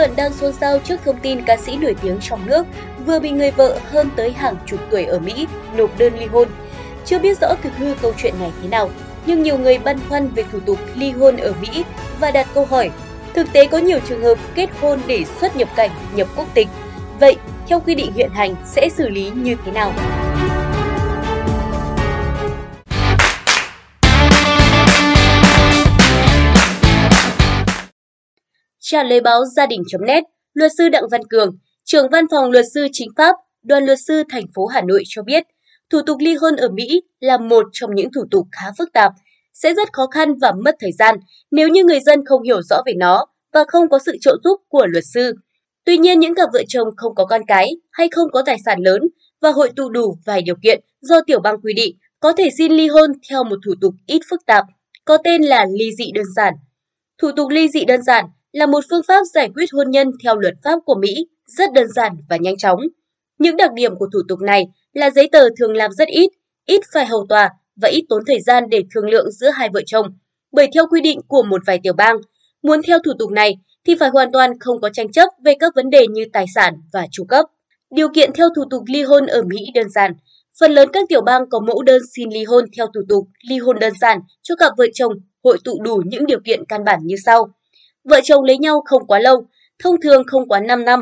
luận đang xôn xao trước thông tin ca sĩ nổi tiếng trong nước vừa bị người vợ hơn tới hàng chục tuổi ở Mỹ nộp đơn ly hôn. Chưa biết rõ thực hư câu chuyện này thế nào, nhưng nhiều người băn khoăn về thủ tục ly hôn ở Mỹ và đặt câu hỏi, thực tế có nhiều trường hợp kết hôn để xuất nhập cảnh, nhập quốc tịch. Vậy, theo quy định hiện hành sẽ xử lý như thế nào? Trả lời báo gia đình.net, luật sư Đặng Văn Cường, trưởng văn phòng luật sư chính pháp, đoàn luật sư thành phố Hà Nội cho biết, thủ tục ly hôn ở Mỹ là một trong những thủ tục khá phức tạp, sẽ rất khó khăn và mất thời gian nếu như người dân không hiểu rõ về nó và không có sự trợ giúp của luật sư. Tuy nhiên, những cặp vợ chồng không có con cái hay không có tài sản lớn và hội tụ đủ vài điều kiện do tiểu bang quy định có thể xin ly hôn theo một thủ tục ít phức tạp, có tên là ly dị đơn giản. Thủ tục ly dị đơn giản là một phương pháp giải quyết hôn nhân theo luật pháp của Mỹ rất đơn giản và nhanh chóng. Những đặc điểm của thủ tục này là giấy tờ thường làm rất ít, ít phải hầu tòa và ít tốn thời gian để thương lượng giữa hai vợ chồng. Bởi theo quy định của một vài tiểu bang, muốn theo thủ tục này thì phải hoàn toàn không có tranh chấp về các vấn đề như tài sản và tru cấp. Điều kiện theo thủ tục ly hôn ở Mỹ đơn giản. Phần lớn các tiểu bang có mẫu đơn xin ly hôn theo thủ tục ly hôn đơn giản cho cặp vợ chồng hội tụ đủ những điều kiện căn bản như sau. Vợ chồng lấy nhau không quá lâu, thông thường không quá 5 năm.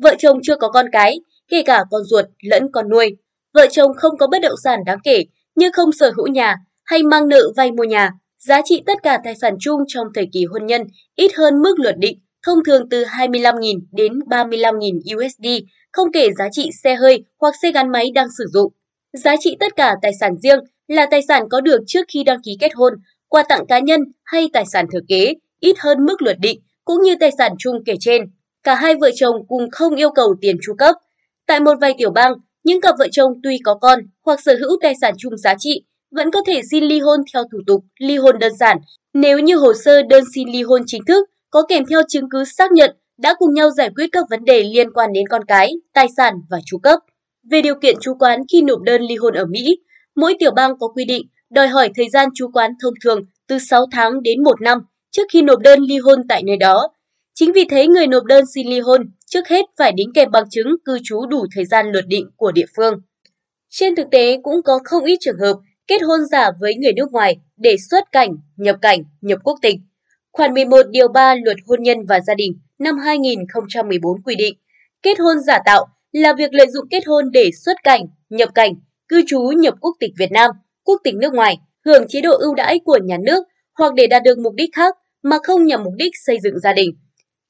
Vợ chồng chưa có con cái, kể cả con ruột lẫn con nuôi. Vợ chồng không có bất động sản đáng kể như không sở hữu nhà hay mang nợ vay mua nhà. Giá trị tất cả tài sản chung trong thời kỳ hôn nhân ít hơn mức luật định, thông thường từ 25.000 đến 35.000 USD, không kể giá trị xe hơi hoặc xe gắn máy đang sử dụng. Giá trị tất cả tài sản riêng là tài sản có được trước khi đăng ký kết hôn, quà tặng cá nhân hay tài sản thừa kế, ít hơn mức luật định cũng như tài sản chung kể trên. Cả hai vợ chồng cùng không yêu cầu tiền chu cấp. Tại một vài tiểu bang, những cặp vợ chồng tuy có con hoặc sở hữu tài sản chung giá trị vẫn có thể xin ly hôn theo thủ tục ly hôn đơn giản nếu như hồ sơ đơn xin ly hôn chính thức có kèm theo chứng cứ xác nhận đã cùng nhau giải quyết các vấn đề liên quan đến con cái, tài sản và chu cấp. Về điều kiện chú quán khi nộp đơn ly hôn ở Mỹ, mỗi tiểu bang có quy định đòi hỏi thời gian chú quán thông thường từ 6 tháng đến 1 năm trước khi nộp đơn ly hôn tại nơi đó. Chính vì thế người nộp đơn xin ly hôn trước hết phải đính kèm bằng chứng cư trú đủ thời gian luật định của địa phương. Trên thực tế cũng có không ít trường hợp kết hôn giả với người nước ngoài để xuất cảnh, nhập cảnh, nhập quốc tịch. Khoản 11 điều 3 Luật Hôn nhân và Gia đình năm 2014 quy định, kết hôn giả tạo là việc lợi dụng kết hôn để xuất cảnh, nhập cảnh, cư trú nhập quốc tịch Việt Nam, quốc tịch nước ngoài, hưởng chế độ ưu đãi của nhà nước hoặc để đạt được mục đích khác mà không nhằm mục đích xây dựng gia đình.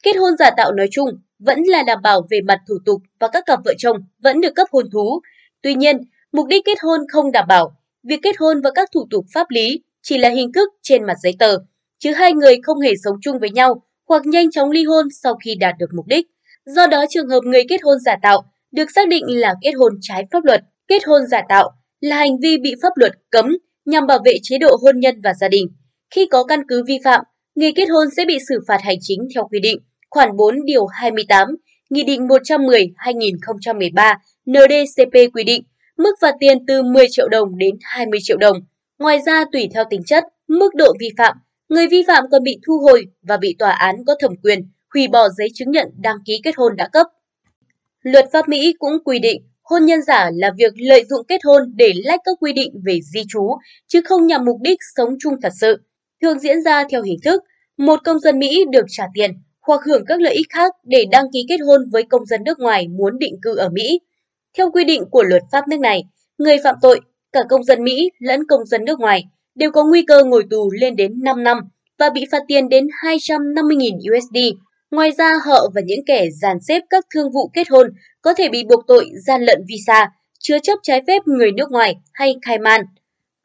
Kết hôn giả tạo nói chung vẫn là đảm bảo về mặt thủ tục và các cặp vợ chồng vẫn được cấp hôn thú. Tuy nhiên, mục đích kết hôn không đảm bảo. Việc kết hôn và các thủ tục pháp lý chỉ là hình thức trên mặt giấy tờ, chứ hai người không hề sống chung với nhau hoặc nhanh chóng ly hôn sau khi đạt được mục đích. Do đó trường hợp người kết hôn giả tạo được xác định là kết hôn trái pháp luật. Kết hôn giả tạo là hành vi bị pháp luật cấm nhằm bảo vệ chế độ hôn nhân và gia đình. Khi có căn cứ vi phạm, người kết hôn sẽ bị xử phạt hành chính theo quy định, khoản 4 điều 28, Nghị định 110-2013 NDCP quy định mức phạt tiền từ 10 triệu đồng đến 20 triệu đồng. Ngoài ra, tùy theo tính chất, mức độ vi phạm, người vi phạm còn bị thu hồi và bị tòa án có thẩm quyền hủy bỏ giấy chứng nhận đăng ký kết hôn đã cấp. Luật pháp Mỹ cũng quy định hôn nhân giả là việc lợi dụng kết hôn để lách các quy định về di trú, chứ không nhằm mục đích sống chung thật sự thường diễn ra theo hình thức một công dân Mỹ được trả tiền hoặc hưởng các lợi ích khác để đăng ký kết hôn với công dân nước ngoài muốn định cư ở Mỹ. Theo quy định của luật pháp nước này, người phạm tội, cả công dân Mỹ lẫn công dân nước ngoài đều có nguy cơ ngồi tù lên đến 5 năm và bị phạt tiền đến 250.000 USD. Ngoài ra, họ và những kẻ dàn xếp các thương vụ kết hôn có thể bị buộc tội gian lận visa, chứa chấp trái phép người nước ngoài hay khai man.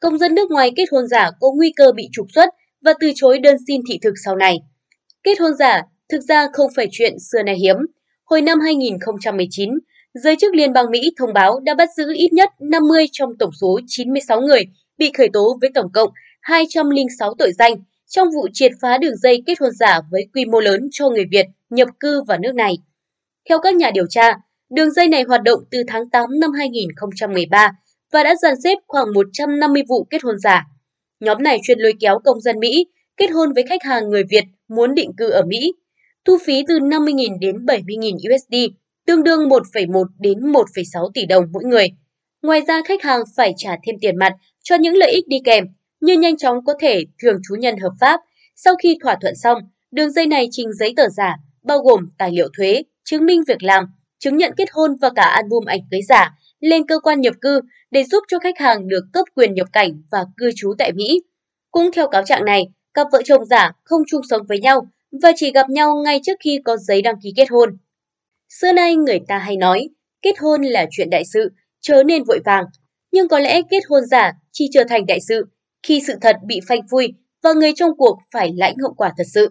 Công dân nước ngoài kết hôn giả có nguy cơ bị trục xuất và từ chối đơn xin thị thực sau này. Kết hôn giả thực ra không phải chuyện xưa nay hiếm. Hồi năm 2019, giới chức liên bang Mỹ thông báo đã bắt giữ ít nhất 50 trong tổng số 96 người bị khởi tố với tổng cộng 206 tội danh trong vụ triệt phá đường dây kết hôn giả với quy mô lớn cho người Việt nhập cư vào nước này. Theo các nhà điều tra, đường dây này hoạt động từ tháng 8 năm 2013 và đã dàn xếp khoảng 150 vụ kết hôn giả. Nhóm này chuyên lôi kéo công dân Mỹ kết hôn với khách hàng người Việt muốn định cư ở Mỹ. thu phí từ 50.000 đến 70.000 USD, tương đương 1,1 đến 1,6 tỷ đồng mỗi người. Ngoài ra, khách hàng phải trả thêm tiền mặt cho những lợi ích đi kèm như nhanh chóng có thể thường trú nhân hợp pháp. Sau khi thỏa thuận xong, đường dây này trình giấy tờ giả, bao gồm tài liệu thuế, chứng minh việc làm, chứng nhận kết hôn và cả album ảnh cưới giả lên cơ quan nhập cư để giúp cho khách hàng được cấp quyền nhập cảnh và cư trú tại Mỹ. Cũng theo cáo trạng này, cặp vợ chồng giả không chung sống với nhau và chỉ gặp nhau ngay trước khi có giấy đăng ký kết hôn. Xưa nay người ta hay nói, kết hôn là chuyện đại sự, chớ nên vội vàng. Nhưng có lẽ kết hôn giả chỉ trở thành đại sự khi sự thật bị phanh phui và người trong cuộc phải lãnh hậu quả thật sự.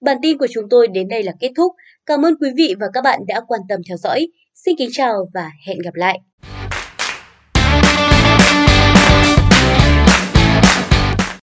Bản tin của chúng tôi đến đây là kết thúc. Cảm ơn quý vị và các bạn đã quan tâm theo dõi. Xin kính chào và hẹn gặp lại.